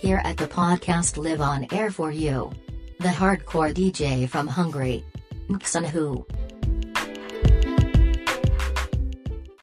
here at the podcast Live on Air for you. The hardcore DJ from Hungary. Mksanhu.